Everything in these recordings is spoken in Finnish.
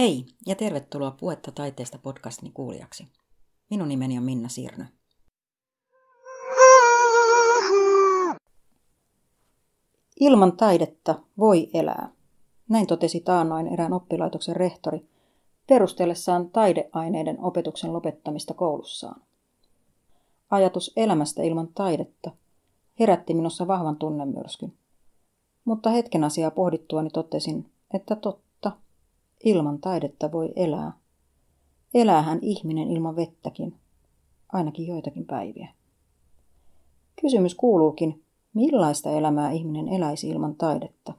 Hei ja tervetuloa Puetta taiteesta podcastini kuulijaksi. Minun nimeni on Minna Sirnö. Ilman taidetta voi elää. Näin totesi taannoin erään oppilaitoksen rehtori perustellessaan taideaineiden opetuksen lopettamista koulussaan. Ajatus elämästä ilman taidetta herätti minussa vahvan tunnemyrskyn. Mutta hetken asiaa pohdittuani totesin, että totta Ilman taidetta voi elää. Eläähän ihminen ilman vettäkin, ainakin joitakin päiviä. Kysymys kuuluukin, millaista elämää ihminen eläisi ilman taidetta?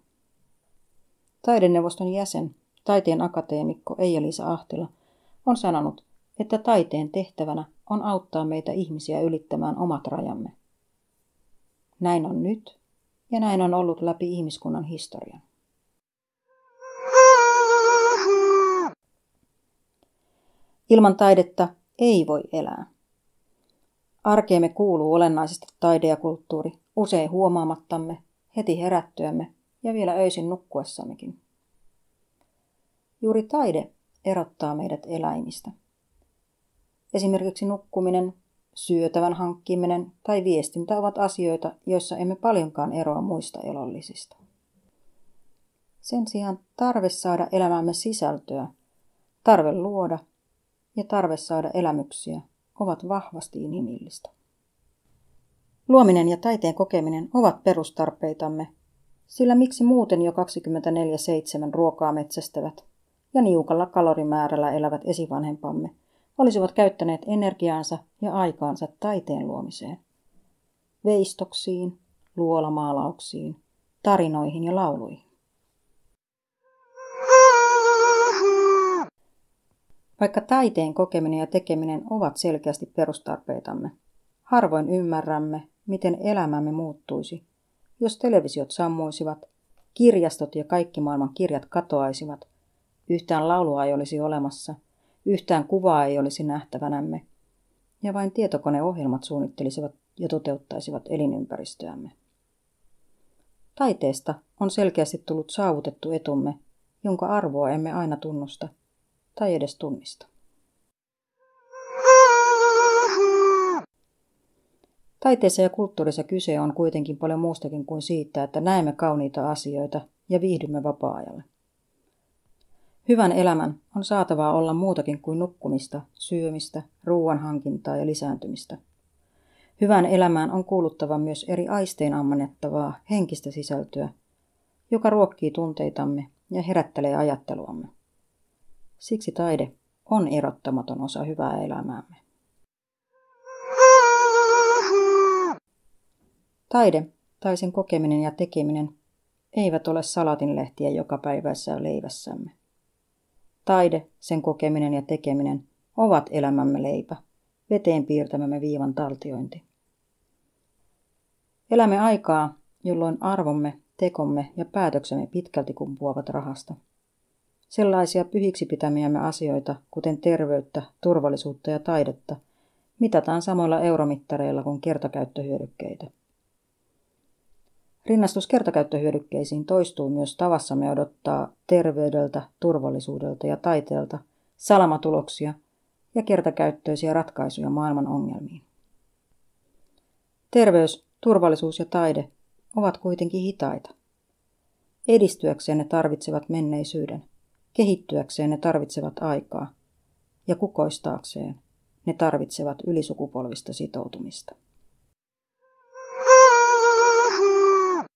Taideneuvoston jäsen, taiteen akateemikko Eija-Liisa Ahtila on sanonut, että taiteen tehtävänä on auttaa meitä ihmisiä ylittämään omat rajamme. Näin on nyt ja näin on ollut läpi ihmiskunnan historian. Ilman taidetta ei voi elää. Arkeemme kuuluu olennaisesti taide ja kulttuuri, usein huomaamattamme, heti herättyämme ja vielä öisin nukkuessammekin. Juuri taide erottaa meidät eläimistä. Esimerkiksi nukkuminen, syötävän hankkiminen tai viestintä ovat asioita, joissa emme paljonkaan eroa muista elollisista. Sen sijaan tarve saada elämämme sisältöä, tarve luoda – ja tarve saada elämyksiä ovat vahvasti inhimillistä. Luominen ja taiteen kokeminen ovat perustarpeitamme, sillä miksi muuten jo 24-7 ruokaa metsästävät ja niukalla kalorimäärällä elävät esivanhempamme olisivat käyttäneet energiaansa ja aikaansa taiteen luomiseen. Veistoksiin, luolamaalauksiin, tarinoihin ja lauluihin. Vaikka taiteen kokeminen ja tekeminen ovat selkeästi perustarpeitamme, harvoin ymmärrämme, miten elämämme muuttuisi, jos televisiot sammuisivat, kirjastot ja kaikki maailman kirjat katoaisivat, yhtään laulua ei olisi olemassa, yhtään kuvaa ei olisi nähtävänämme, ja vain tietokoneohjelmat suunnittelisivat ja toteuttaisivat elinympäristöämme. Taiteesta on selkeästi tullut saavutettu etumme, jonka arvoa emme aina tunnusta – tai edes tunnista. Taiteessa ja kulttuurissa kyse on kuitenkin paljon muustakin kuin siitä, että näemme kauniita asioita ja viihdymme vapaa-ajalle. Hyvän elämän on saatavaa olla muutakin kuin nukkumista, syömistä, ruoan hankintaa ja lisääntymistä. Hyvän elämään on kuuluttava myös eri aistein ammannettavaa henkistä sisältöä, joka ruokkii tunteitamme ja herättelee ajatteluamme. Siksi taide on erottamaton osa hyvää elämäämme. Taide tai sen kokeminen ja tekeminen eivät ole salatinlehtiä joka päivässä leivässämme. Taide, sen kokeminen ja tekeminen ovat elämämme leipä, veteen piirtämämme viivan taltiointi. Elämme aikaa, jolloin arvomme, tekomme ja päätöksemme pitkälti kumpuavat rahasta – Sellaisia pyhiksi pitämiämme asioita, kuten terveyttä, turvallisuutta ja taidetta, mitataan samoilla euromittareilla kuin kertakäyttöhyödykkeitä. Rinnastus kertakäyttöhyödykkeisiin toistuu myös tavassamme odottaa terveydeltä, turvallisuudelta ja taiteelta salamatuloksia ja kertakäyttöisiä ratkaisuja maailman ongelmiin. Terveys, turvallisuus ja taide ovat kuitenkin hitaita. Edistyäkseen ne tarvitsevat menneisyyden. Kehittyäkseen ne tarvitsevat aikaa, ja kukoistaakseen ne tarvitsevat ylisukupolvista sitoutumista.